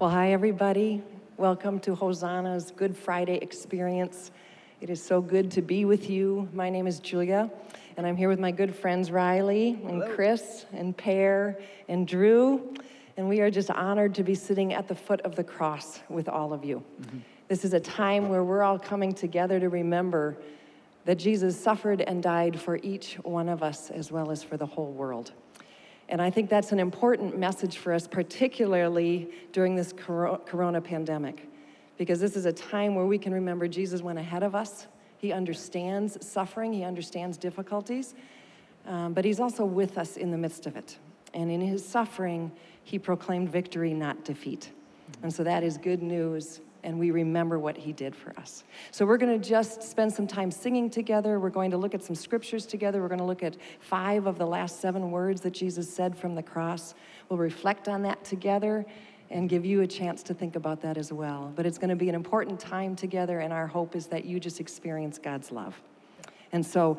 Well, hi, everybody. Welcome to Hosanna's Good Friday experience. It is so good to be with you. My name is Julia, and I'm here with my good friends Riley and Hello. Chris and Pear and Drew. And we are just honored to be sitting at the foot of the cross with all of you. Mm-hmm. This is a time where we're all coming together to remember that Jesus suffered and died for each one of us as well as for the whole world. And I think that's an important message for us, particularly during this corona pandemic, because this is a time where we can remember Jesus went ahead of us. He understands suffering, he understands difficulties, um, but he's also with us in the midst of it. And in his suffering, he proclaimed victory, not defeat. And so that is good news and we remember what he did for us. So we're going to just spend some time singing together. We're going to look at some scriptures together. We're going to look at five of the last seven words that Jesus said from the cross. We'll reflect on that together and give you a chance to think about that as well. But it's going to be an important time together, and our hope is that you just experience God's love. And so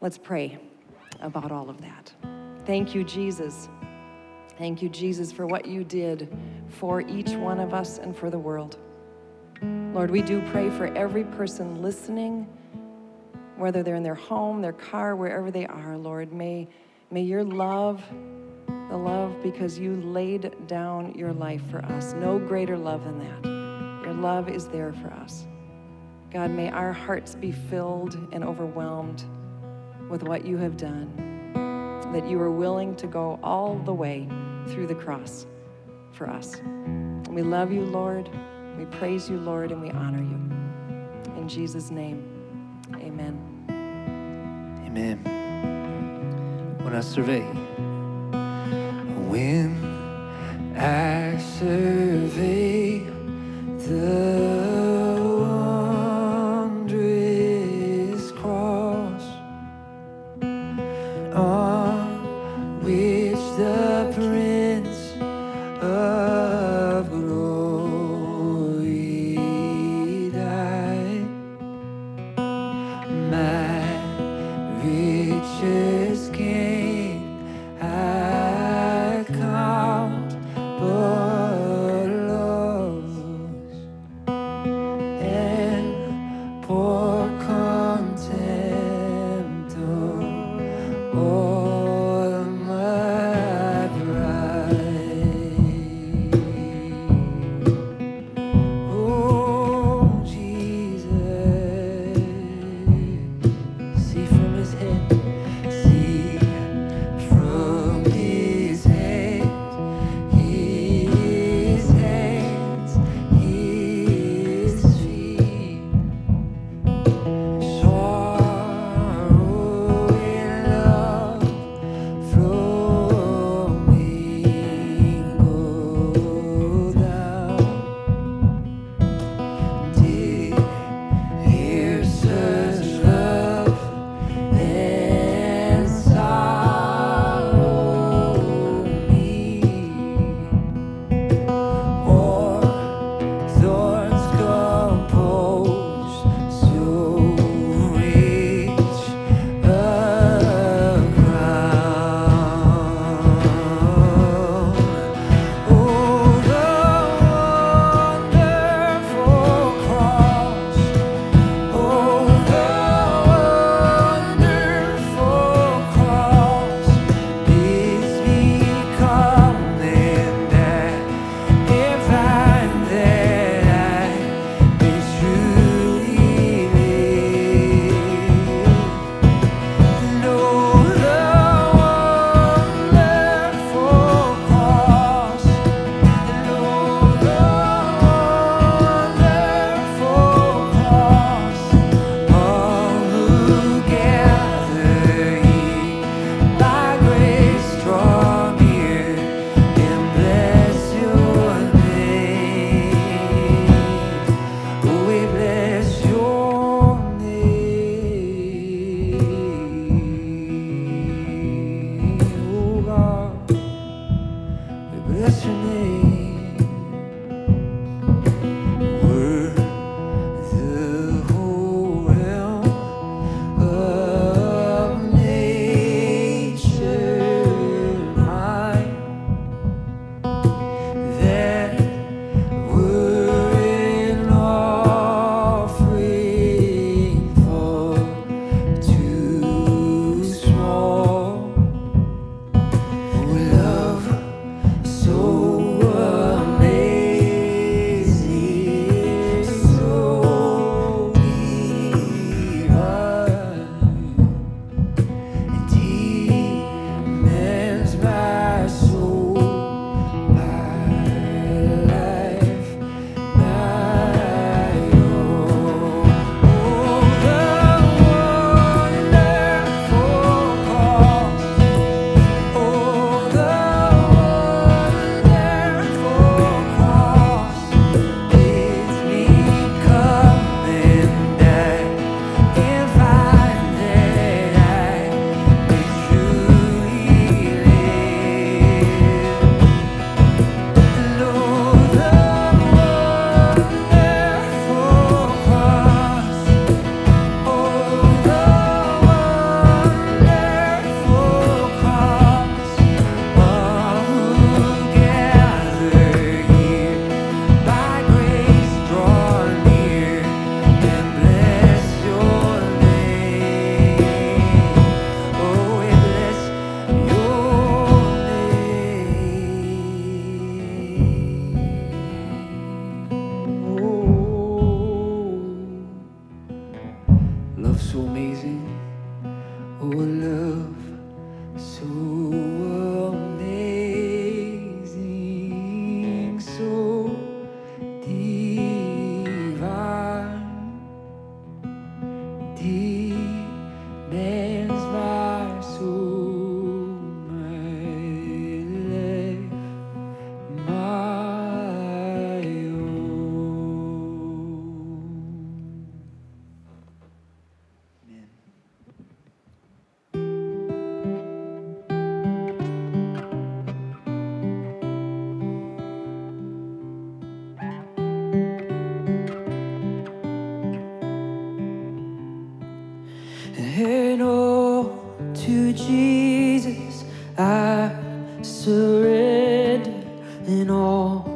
let's pray about all of that. Thank you, Jesus. Thank you, Jesus, for what you did for each one of us and for the world. Lord, we do pray for every person listening, whether they're in their home, their car, wherever they are, Lord. May, may your love, the love because you laid down your life for us, no greater love than that. Your love is there for us. God, may our hearts be filled and overwhelmed with what you have done, that you are willing to go all the way through the cross for us. We love you, Lord. We praise you, Lord, and we honor you. In Jesus' name, amen. Amen. When I survey, when I survey the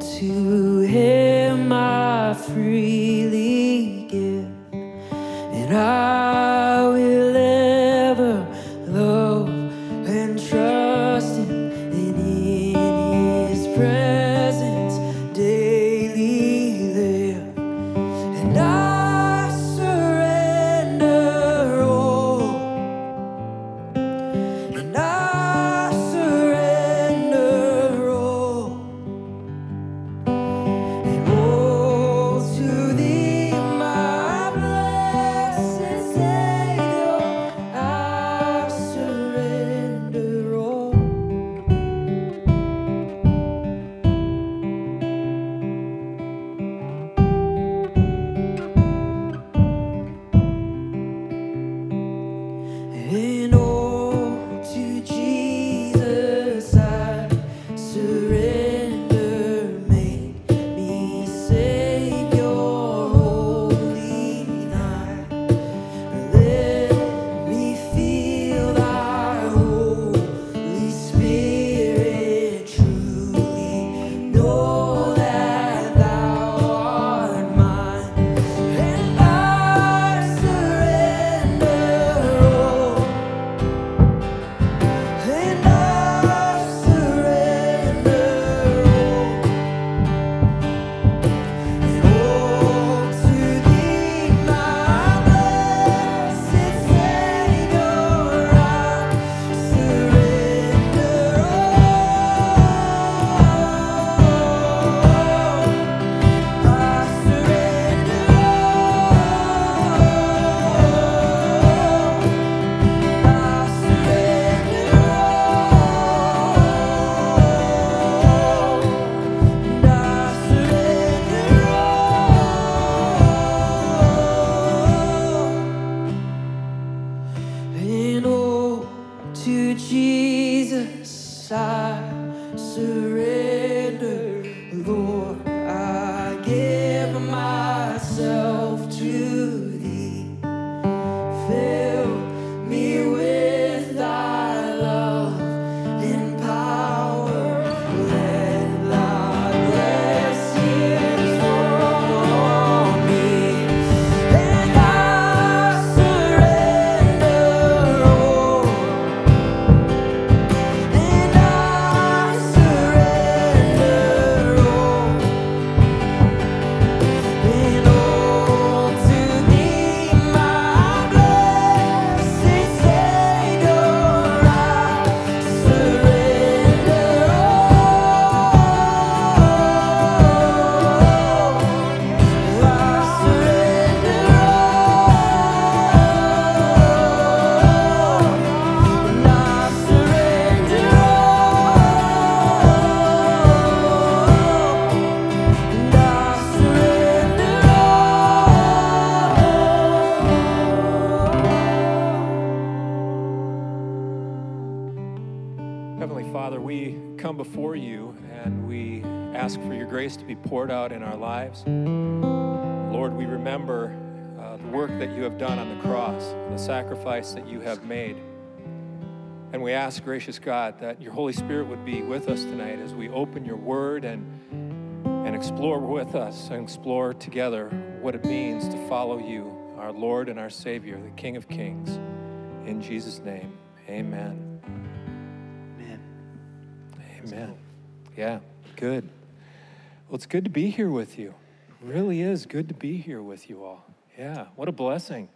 To him I freely give, and I. sacrifice that you have made. And we ask, gracious God, that your Holy Spirit would be with us tonight as we open your word and, and explore with us and explore together what it means to follow you, our Lord and our Savior, the King of Kings. In Jesus' name, amen. Amen. Amen. Yeah, good. Well, it's good to be here with you. It really is good to be here with you all. Yeah, what a blessing.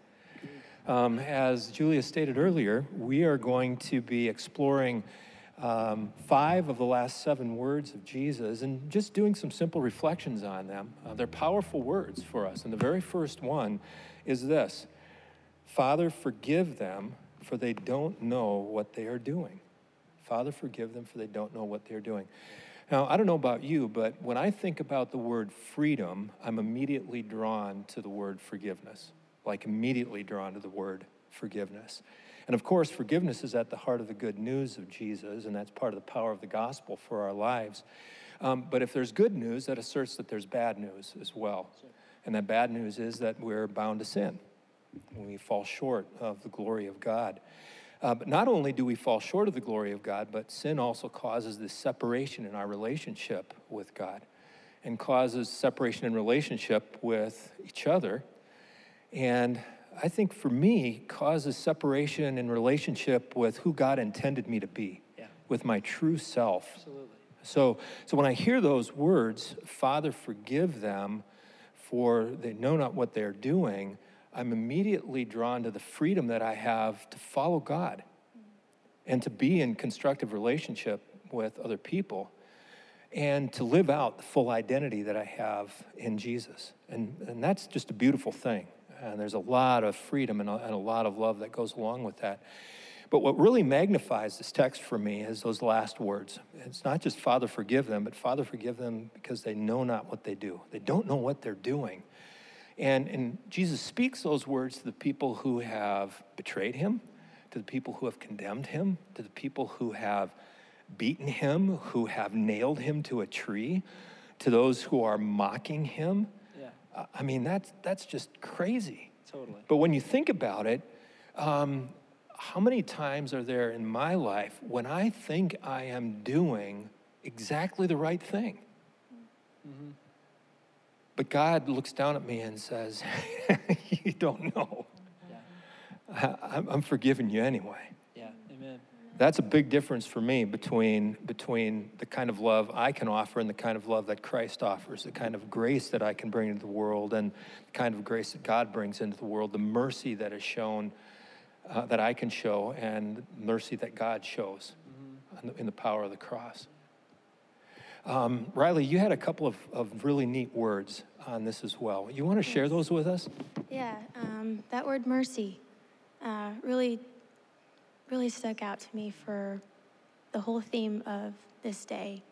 Um, as Julia stated earlier, we are going to be exploring um, five of the last seven words of Jesus and just doing some simple reflections on them. Uh, they're powerful words for us. And the very first one is this Father, forgive them, for they don't know what they are doing. Father, forgive them, for they don't know what they're doing. Now, I don't know about you, but when I think about the word freedom, I'm immediately drawn to the word forgiveness like immediately drawn to the word forgiveness. And of course, forgiveness is at the heart of the good news of Jesus, and that's part of the power of the gospel for our lives. Um, but if there's good news, that asserts that there's bad news as well. And that bad news is that we're bound to sin. We fall short of the glory of God. Uh, but not only do we fall short of the glory of God, but sin also causes this separation in our relationship with God and causes separation in relationship with each other and I think for me, causes separation in relationship with who God intended me to be, Yeah. with my true self. Absolutely. So, so when I hear those words, Father, forgive them, for they know not what they're doing, I'm immediately drawn to the freedom that I have to follow God and to be in constructive relationship with other people and to live out the full identity that I have in Jesus. And, and that's just a beautiful thing. And there's a lot of freedom and a, and a lot of love that goes along with that. But what really magnifies this text for me is those last words. It's not just Father, forgive them, but Father, forgive them because they know not what they do. They don't know what they're doing. And, and Jesus speaks those words to the people who have betrayed him, to the people who have condemned him, to the people who have beaten him, who have nailed him to a tree, to those who are mocking him. I mean, that's, that's just crazy. Totally. But when you think about it, um, how many times are there in my life when I think I am doing exactly the right thing? Mm-hmm. But God looks down at me and says, You don't know. Yeah. I, I'm forgiving you anyway. Yeah, amen. That's a big difference for me between, between the kind of love I can offer and the kind of love that Christ offers, the kind of grace that I can bring into the world, and the kind of grace that God brings into the world, the mercy that is shown, uh, that I can show, and mercy that God shows mm-hmm. in, the, in the power of the cross. Um, Riley, you had a couple of, of really neat words on this as well. You want to share those with us? Yeah, um, that word mercy uh, really, really stuck out to me for the whole theme of this day.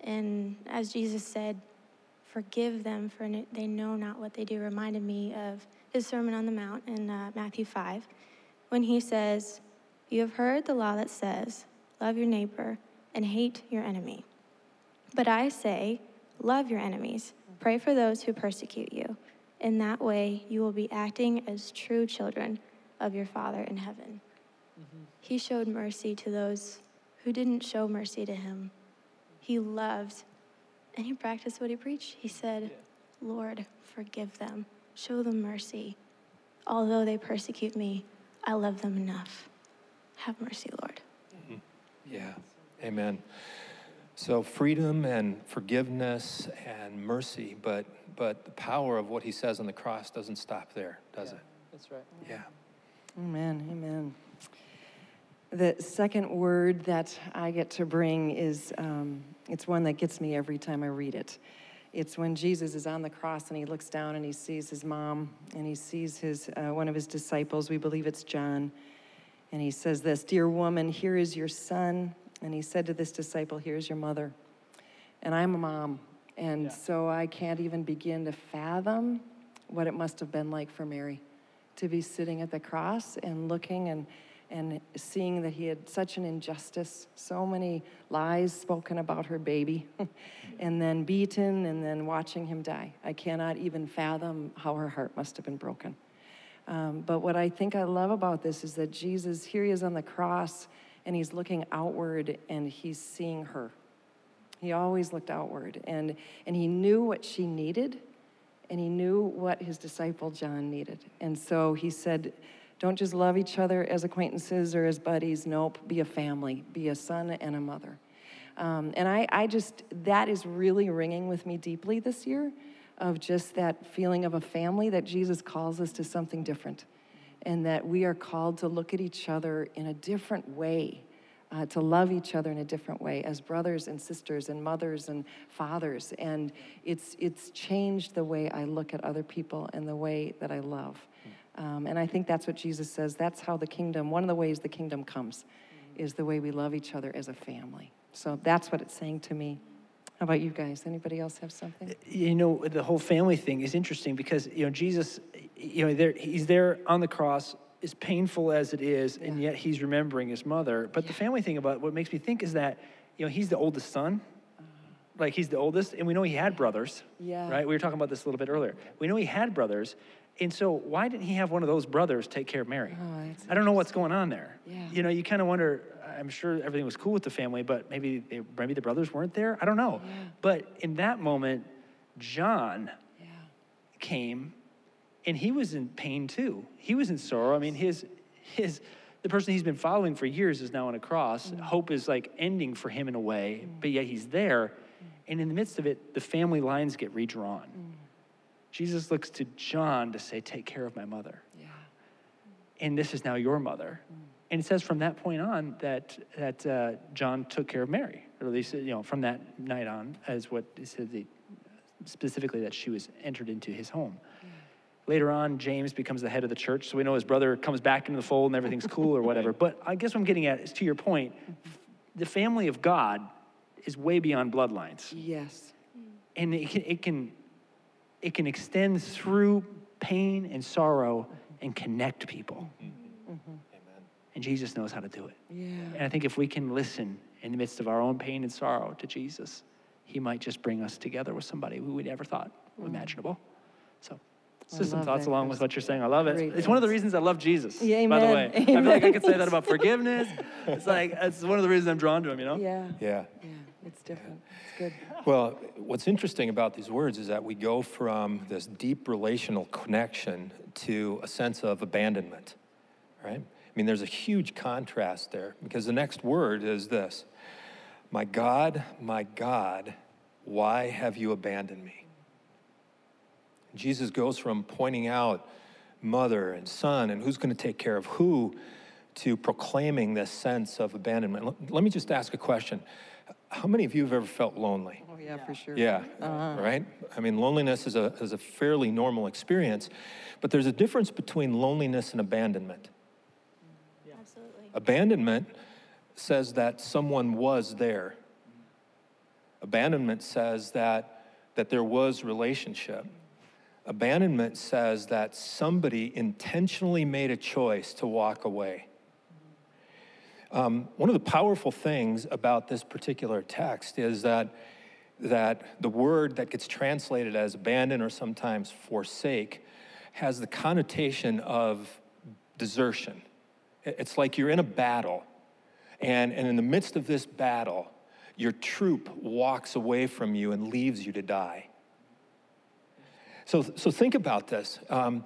And as Jesus said, forgive them for they know not what they do, reminded me of his Sermon on the Mount in uh, Matthew 5, when he says, You have heard the law that says, Love your neighbor and hate your enemy. But I say, love your enemies, pray for those who persecute you. In that way, you will be acting as true children of your Father in heaven. He showed mercy to those who didn't show mercy to him. He loved and he practiced what he preached. He said, Lord, forgive them, show them mercy. Although they persecute me, I love them enough. Have mercy, Lord. Mm-hmm. Yeah, amen. So freedom and forgiveness and mercy, but but the power of what he says on the cross doesn't stop there, does yeah, it? That's right. Yeah. Amen. Amen. The second word that I get to bring is um, it's one that gets me every time I read it. It's when Jesus is on the cross and he looks down and he sees his mom and he sees his uh, one of his disciples. We believe it's John, and he says this, "Dear woman, here is your son." And he said to this disciple, Here's your mother. And I'm a mom. And yeah. so I can't even begin to fathom what it must have been like for Mary to be sitting at the cross and looking and, and seeing that he had such an injustice, so many lies spoken about her baby, and then beaten, and then watching him die. I cannot even fathom how her heart must have been broken. Um, but what I think I love about this is that Jesus, here he is on the cross, and he's looking outward and he's seeing her. He always looked outward, and, and he knew what she needed, and he knew what his disciple John needed. And so he said, Don't just love each other as acquaintances or as buddies. Nope, be a family, be a son and a mother. Um, and I, I just, that is really ringing with me deeply this year of just that feeling of a family that Jesus calls us to something different and that we are called to look at each other in a different way, uh, to love each other in a different way as brothers and sisters and mothers and fathers. And it's, it's changed the way I look at other people and the way that I love. Um, and I think that's what Jesus says. That's how the kingdom, one of the ways the kingdom comes, is the way we love each other as a family. So that's what it's saying to me. How about you guys? Anybody else have something? You know, the whole family thing is interesting because, you know, Jesus, you know, there, he's there on the cross, as painful as it is, and yet he's remembering his mother. But the family thing about what makes me think is that, you know, he's the oldest son. Like he's the oldest, and we know he had brothers. Yeah. Right? We were talking about this a little bit earlier. We know he had brothers. And so why didn't he have one of those brothers take care of Mary? Oh, I don't know what's going on there. Yeah. You know, you kind of wonder. I'm sure everything was cool with the family, but maybe they, maybe the brothers weren't there. I don't know. Yeah. But in that moment, John Yeah. came, and he was in pain too. He was in sorrow. I mean, his his the person he's been following for years is now on a cross. Mm. Hope is like ending for him in a way, mm. but yet he's there. Mm. And in the midst of it, the family lines get redrawn. Mm. Mm. Jesus looks to John to say, "Take care of my mother." Yeah. and this is now your mother. And it says from that point on that that uh, John took care of Mary, or at least you know from that night on, as what it said the, specifically that she was entered into his home. Later on, James becomes the head of the church, so we know his brother comes back into the fold and everything's cool or whatever. But I guess what I'm getting at is to your point, the family of God is way beyond bloodlines Yes. and it can, it can it can extend through pain and sorrow and connect people mm-hmm. and jesus knows how to do it Yeah. and i think if we can listen in the midst of our own pain and sorrow to jesus he might just bring us together with somebody who we never thought mm. imaginable so just some thoughts that, along with what you're saying. I love it. Great it's one of the reasons I love Jesus. Yeah, amen. By the way, amen. I feel like I could say that about forgiveness. It's like it's one of the reasons I'm drawn to him. You know. Yeah. Yeah. Yeah. It's different. It's good. Well, what's interesting about these words is that we go from this deep relational connection to a sense of abandonment, right? I mean, there's a huge contrast there because the next word is this My God, my God, why have you abandoned me? Jesus goes from pointing out mother and son and who's going to take care of who to proclaiming this sense of abandonment. Let- me just ask a question. How many of you have ever felt lonely? Oh, yeah, for sure. Yeah, uh-huh. right? I mean, loneliness is a, is a fairly normal experience, but there's a difference between loneliness and abandonment. Absolutely. Abandonment says that someone was there. Abandonment says that, that there was relationship. Abandonment says that somebody intentionally made a choice to walk away. Um, one of the powerful things about this particular text is that, that the word that gets translated as abandon or sometimes forsake has the connotation of desertion. It's like you're in a battle, and, and in the midst of this battle, your troop walks away from you and leaves you to die. So, so think about this um,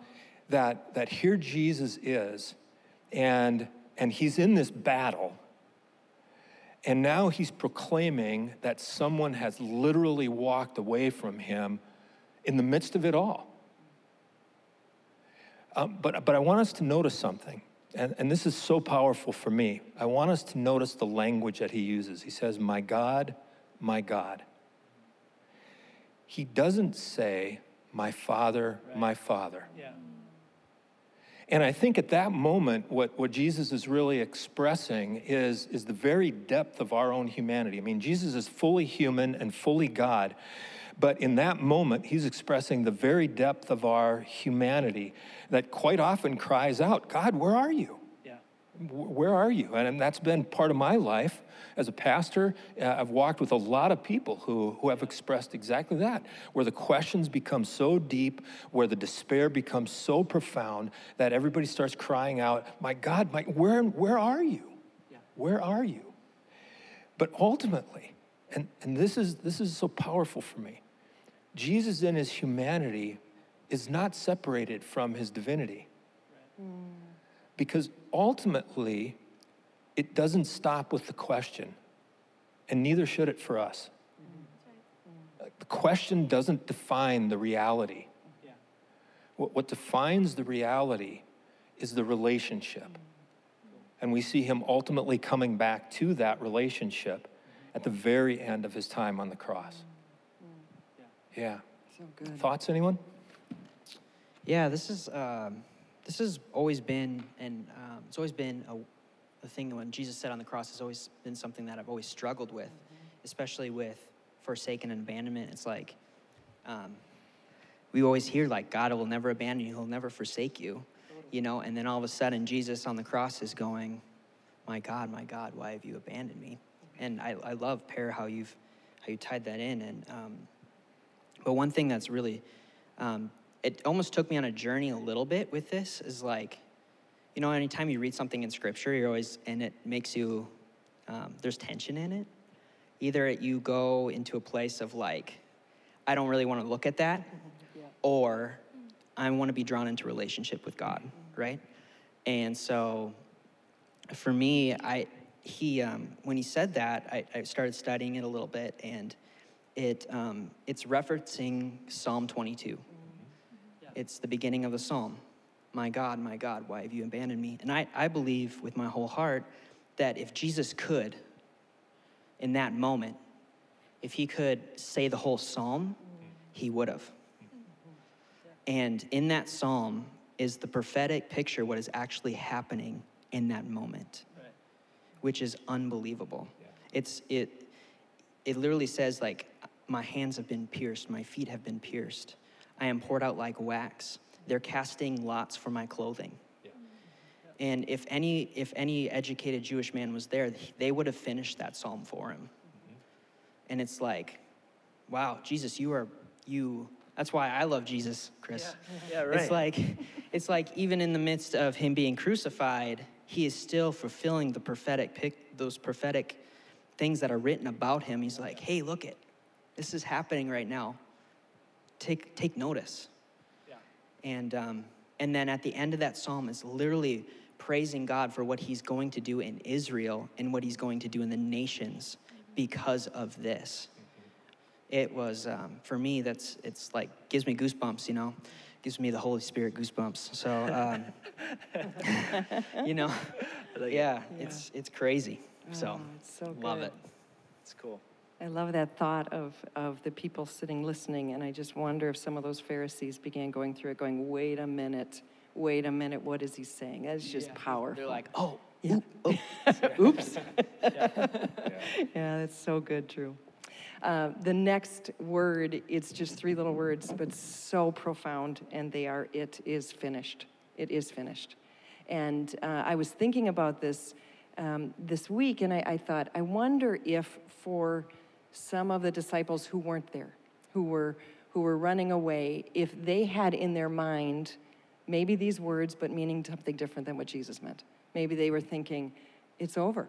that, that here Jesus is, and, and he's in this battle, and now he's proclaiming that someone has literally walked away from him in the midst of it all. Um, but, but I want us to notice something, and, and this is so powerful for me. I want us to notice the language that he uses. He says, My God, my God. He doesn't say, My Father, my Father. Yeah. And I think at that moment, what, what Jesus is really expressing is, is the very depth of our own humanity. I mean, Jesus is fully human and fully God. But in that moment, he's expressing the very depth of our humanity that quite often cries out, God, where are you? Yeah. Where are you? And that's been part of my life as a pastor. Uh, I've walked with a lot of people who, who have expressed exactly that, where the questions become so deep, where the despair becomes so profound that everybody starts crying out, My God, my, where, where are you? Where are you? But ultimately, and, and this, is, this is so powerful for me, Jesus in his humanity is not separated from his divinity. Because ultimately, it doesn't stop with the question, and neither should it for us. The question doesn't define the reality. What, what defines the reality is the relationship. And we see him ultimately coming back to that relationship at the very end of his time on the cross. Yeah. So good. Thoughts, anyone? Yeah, this is um, this has always been, and um, it's always been a, a thing when Jesus said on the cross has always been something that I've always struggled with, especially with forsaken and abandonment. It's like um, we always hear like God will never abandon you; He'll never forsake you, you know. And then all of a sudden, Jesus on the cross is going, "My God, my God, why have you abandoned me?" And I, I love Pear how you've how you tied that in, and um, but one thing that's really, um, it almost took me on a journey a little bit with this is like, you know, anytime you read something in scripture, you're always, and it makes you, um, there's tension in it. Either you go into a place of like, I don't really want to look at that, or I want to be drawn into relationship with God, right? And so for me, I, he, um, when he said that, I, I started studying it a little bit and it, um, it's referencing Psalm 22. It's the beginning of the psalm. My God, my God, why have you abandoned me? And I, I believe with my whole heart that if Jesus could, in that moment, if he could say the whole psalm, he would have. And in that psalm is the prophetic picture, what is actually happening in that moment, which is unbelievable. It's, it, it literally says, like, my hands have been pierced, my feet have been pierced. I am poured out like wax. They're casting lots for my clothing. And if any, if any educated Jewish man was there, they would have finished that psalm for him. Mm-hmm. And it's like, wow, Jesus, you are, you, that's why I love Jesus, Chris. Yeah, right. It's like, it's like even in the midst of him being crucified, he is still fulfilling the prophetic, pic, those prophetic things that are written about him. He's like, hey, look it, this is happening right now. Take, take notice. And, um, and then at the end of that psalm is literally praising God for what he's going to do in Israel and what he's going to do in the nations because of this. It was, um, for me, that's, it's like, gives me goosebumps, you know? Gives me the Holy Spirit goosebumps. So, um, you know, yeah, it's, it's crazy. So, Oh, it's so love good. it. It's cool. I love that thought of, of the people sitting listening, and I just wonder if some of those Pharisees began going through it, going, wait a minute, wait a minute, what is he saying? That's just powerful. They're like, oh, Yeah. Oops. yeah, that's so good, Drew. Uh, the next word, it's just three little words, but so profound, and they are it is finished. It is finished. And uh, I was thinking about this um, this week, and I, I thought, I wonder if for some of the disciples who weren't there, who were who were running away, if they had in their mind maybe these words, but meaning something different than what Jesus meant. Maybe they were thinking, it's over.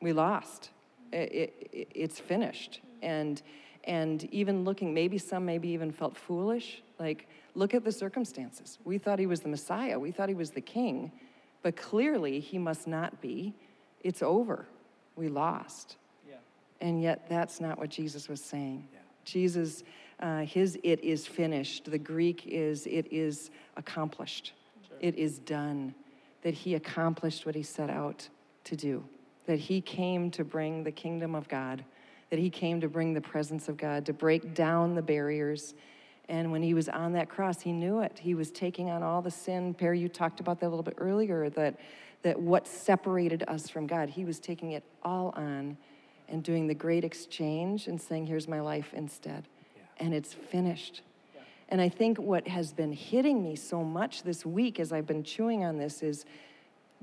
We lost. It, it, it's finished. And, and even looking, maybe some maybe even felt foolish. Like, look at the circumstances. We thought he was the Messiah, we thought he was the king, but clearly he must not be. It's over. We lost. And yet, that's not what Jesus was saying. Jesus, uh, his it is finished. The Greek is it is accomplished. It is done. That he accomplished what he set out to do. That he came to bring the kingdom of God. That he came to bring the presence of God, to break down the barriers. And when he was on that cross, he knew it. He was taking on all the sin. Perry, you talked about that a little bit earlier, that, that what separated us from God, he was taking it all on and doing the great exchange and saying, Here's my life instead. And it's finished. And I think what has been hitting me so much this week as I've been chewing on this is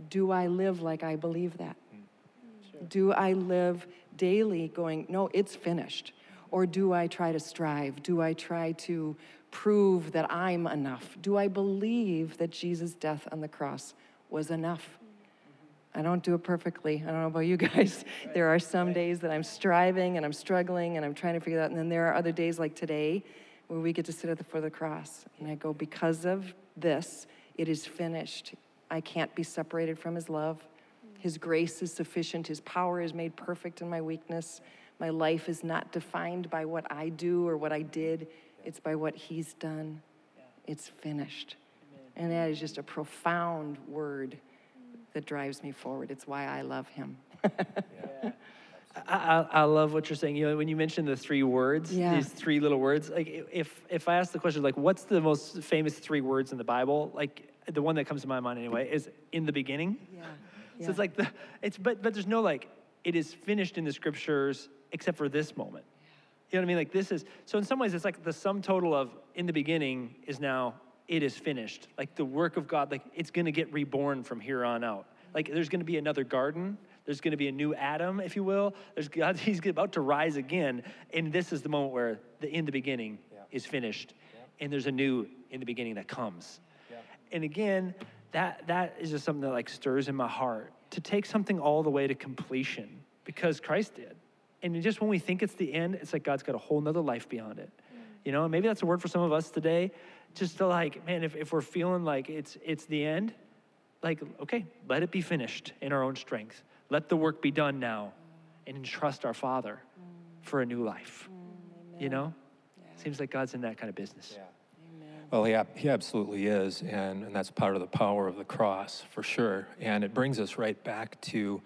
do I live like I believe that? Mm. Do I live daily going, no, it's finished? Or do I try to strive? Do I try to prove that I'm enough? Do I believe that Jesus' death on the cross was enough? I don't do it perfectly. I don't know about you guys. There are some days that I'm striving and I'm struggling and I'm trying to figure it out. And then there are other days like today where we get to sit at the foot of the cross. And I go, because of this, it is finished. I can't be separated from his love. His grace is sufficient. His power is made perfect in my weakness. My life is not defined by what I do or what I did, it's by what he's done. It's finished. And that is just a profound word that drives me forward. It's why I love him. I, I, I love what you're saying. You know, when you mentioned the three words, Yeah. these three little words, like if if I ask the question, like, what's the most famous three words in the Bible? Like, the one that comes to my mind anyway is "in the beginning." Yeah. So it's like the it's but but there's no like it is finished in the scriptures except for this moment. You know what I mean? Like this is so in some ways it's like the sum total of in the beginning is now it is finished. Like the work of God, like it's gonna get reborn from here on out. Like there's gonna be another garden. There's gonna be a new Adam, if you will. There's God, he's about to rise again. And this is the moment where the in the beginning is finished. And there's a new in the beginning that comes. And again, that that is just something that like stirs in my heart to take something all the way to completion because Christ did. And just when we think it's the end, it's like God's got a whole nother life beyond it. You know, maybe that's a word for some of us today. Just to like, man, if, if we're feeling like it's it's the end, like, okay, let it be finished in our own strength. Let the work be done now and entrust our Father for a new life. You know? Seems like God's in that kind of business. Yeah. Well, he, he absolutely is, and, and that's part of the power of the cross, for sure. And it brings us right back to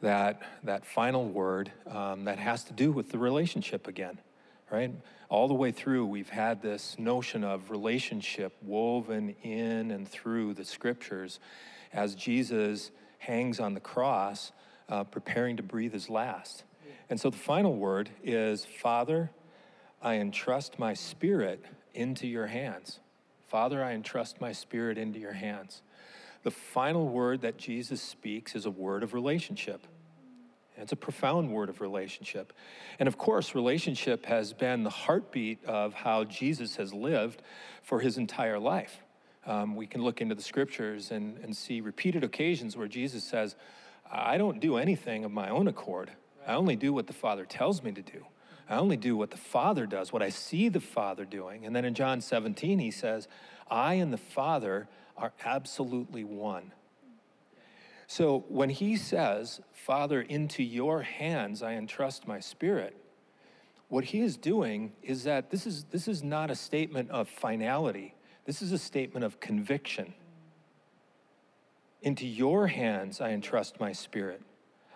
that, that final word um, that has to do with the relationship again, right? All the way through, we've had this notion of relationship woven in and through the scriptures as Jesus hangs on the cross, uh, preparing to breathe his last. And so the final word is Father, I entrust my spirit into your hands. Father, I entrust my spirit into your hands. The final word that Jesus speaks is a word of relationship. It's a profound word of relationship. And of course, relationship has been the heartbeat of how Jesus has lived for his entire life. Um, we can look into the scriptures and, and see repeated occasions where Jesus says, I don't do anything of my own accord. I only do what the Father tells me to do. I only do what the Father does, what I see the Father doing. And then in John 17, he says, I and the Father are absolutely one. So when he says, Father, into your hands I entrust my spirit, what he is doing is that this is, this is not a statement of finality, this is a statement of conviction. Into your hands I entrust my spirit.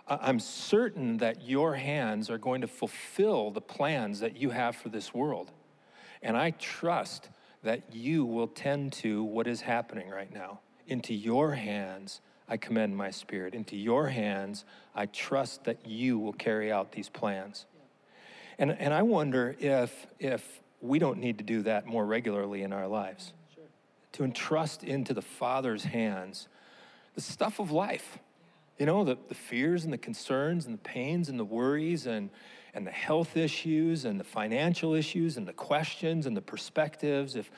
I'm certain that your hands are going to fulfill the plans that you have for this world. And I trust that you will tend to what is happening right now. Into your hands, I commend my spirit. Into your hands, I trust that you will carry out these plans. And, and I wonder if, if we don't need to do that more regularly in our lives. To entrust into the Father's hands the stuff of life. You know, the, the fears and the concerns and the pains and the worries and, and the health issues and the financial issues and the questions and the perspectives. If,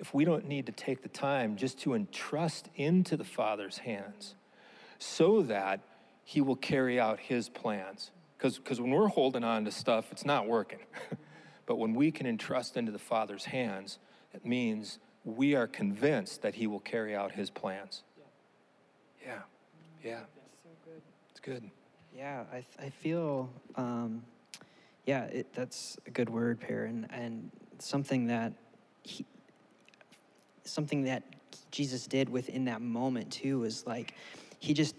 if we don't need to take the time just to entrust into the Father's hands so that He will carry out His plans. Because when we're holding on to stuff, it's not working. but when we can entrust into the Father's hands, it means we are convinced that He will carry out His plans. Yeah, yeah. It's good. Yeah, I, th- I feel, um, yeah, it, that's a good word, Per, and, and something that he, something that Jesus did within that moment too is like, he just,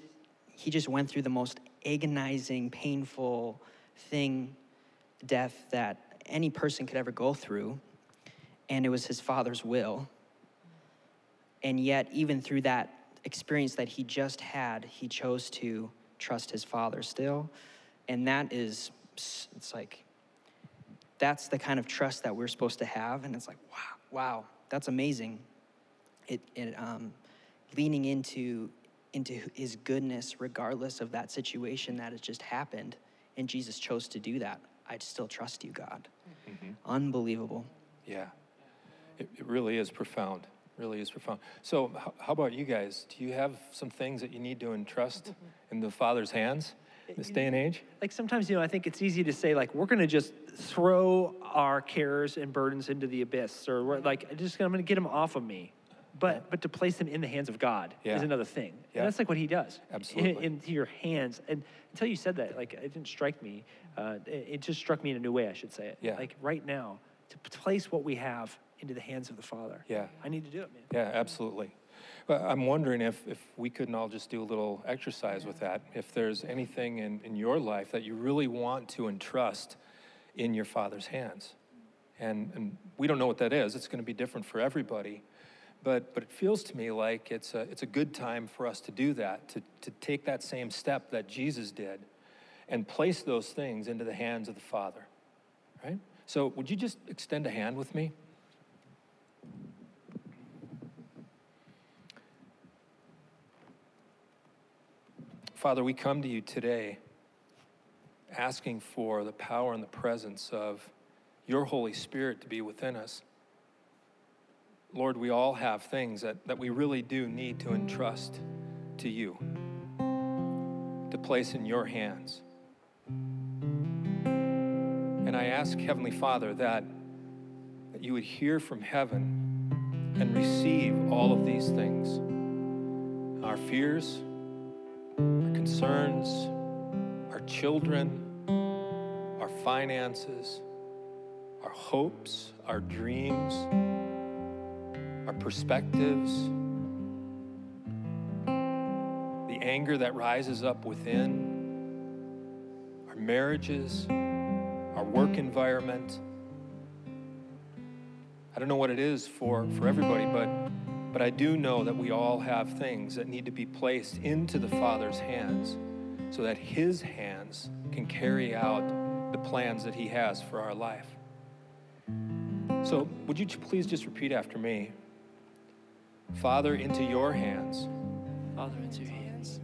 he just went through the most agonizing, painful thing, death that any person could ever go through, and it was his Father's will. And yet, even through that experience that he just had, he chose to trust his father still. And that is, it's like, that's the kind of trust that we're supposed to have. And it's like, wow, wow, that's amazing. It, it um, leaning into into his goodness regardless of that situation that has just happened. And Jesus chose to do that. I'd still trust you, God. Unbelievable. Yeah. It, it really is profound. Really is profound. So, h- how about you guys? Do you have some things that you need to entrust in the Father's hands in this day and age? Like sometimes, you know, I think it's easy to say, like, we're going to just throw our cares and burdens into the abyss, or we're like, just I'm going to get them off of me. But but to place them in the hands of God Yeah. is another thing. Yeah. And that's like what He does. Absolutely. In, into your hands. And until you said that, like, it didn't strike me. Uh, it, it just struck me in a new way. I should say it. Yeah. Like right now, to place what we have into the hands of the Father. Yeah. I need to do it, man. Yeah, absolutely. But I'm wondering if, if we couldn't all just do a little exercise with that. If there's anything in, in your life that you really want to entrust in your Father's hands. And, and we don't know what that is, it's going to be different for everybody. But, but it feels to me like it's a, it's a good time for us to do that, to, to take that same step that Jesus did and place those things into the hands of the Father. Right? So, would you just extend a hand with me? Father, we come to you today asking for the power and the presence of your Holy Spirit to be within us. Lord, we all have things that, that we really do need to entrust to you, to place in your hands. And I ask, Heavenly Father, that, that you would hear from heaven and receive all of these things our fears, our concerns, our children, our finances, our hopes, our dreams, perspectives, the anger that rises up within, our marriages, our work environment. I don't know what it is for, for everybody, but, but I do know that we all have things that need to be placed into the Father's hands so that His hands can carry out the plans that He has for our life. So, would you please just repeat after me? Father, into your hands Father, into your hands.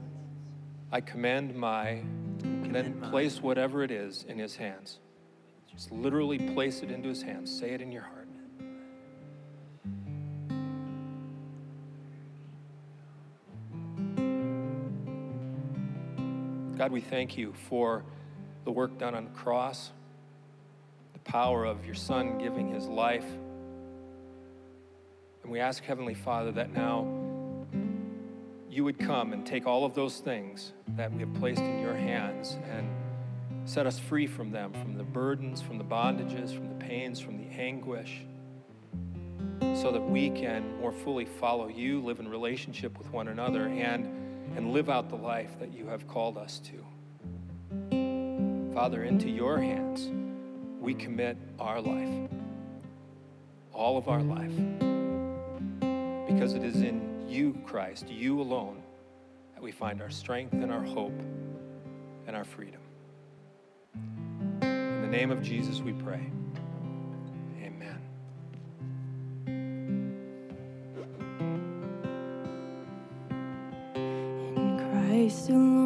I commend my, and then Commend my- place whatever it is in His hands. Just literally place it into His hands. Say it in your heart. God, we thank you for the work done on the cross, the power of your Son giving his life. And we ask, Heavenly Father, that now you would come and take all of those things that we have placed in your hands and set us free from them, from the burdens, from the bondages, from the pains, from the anguish, so that we can more fully follow you, live in relationship with one another, and, and live out the life that you have called us to. Father, into your hands we commit our life, all of our life, because it is in you, Christ, you alone, that we find our strength and our hope and our freedom. In the name of Jesus we pray. Amen. In Christ alone,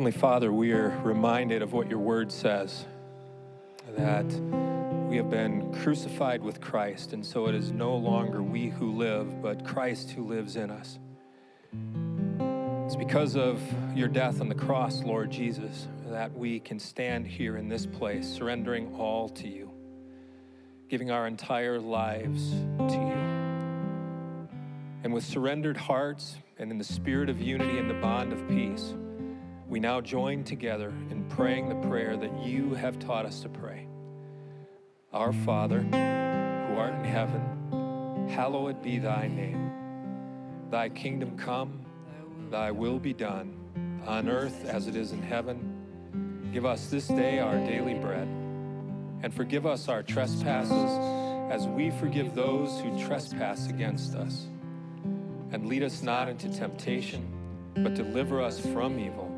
Heavenly Father, we are reminded of what your word says that we have been crucified with Christ, and so it is no longer we who live, but Christ who lives in us. It's because of your death on the cross, Lord Jesus, that we can stand here in this place, surrendering all to you, giving our entire lives to you. And with surrendered hearts and in the spirit of unity and the bond of peace, we now join together in praying the prayer that you have taught us to pray. Our Father, who art in heaven, hallowed be thy name. Thy kingdom come, thy will be done, on earth as it is in heaven. Give us this day our daily bread, and forgive us our trespasses as we forgive those who trespass against us. And lead us not into temptation, but deliver us from evil.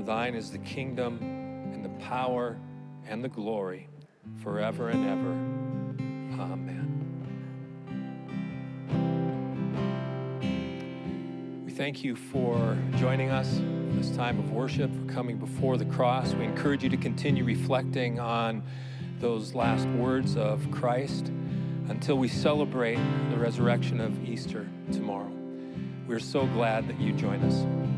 For thine is the kingdom, and the power, and the glory, forever and ever. Amen. We thank you for joining us this time of worship, for coming before the cross. We encourage you to continue reflecting on those last words of Christ until we celebrate the resurrection of Easter tomorrow. We're so glad that you join us.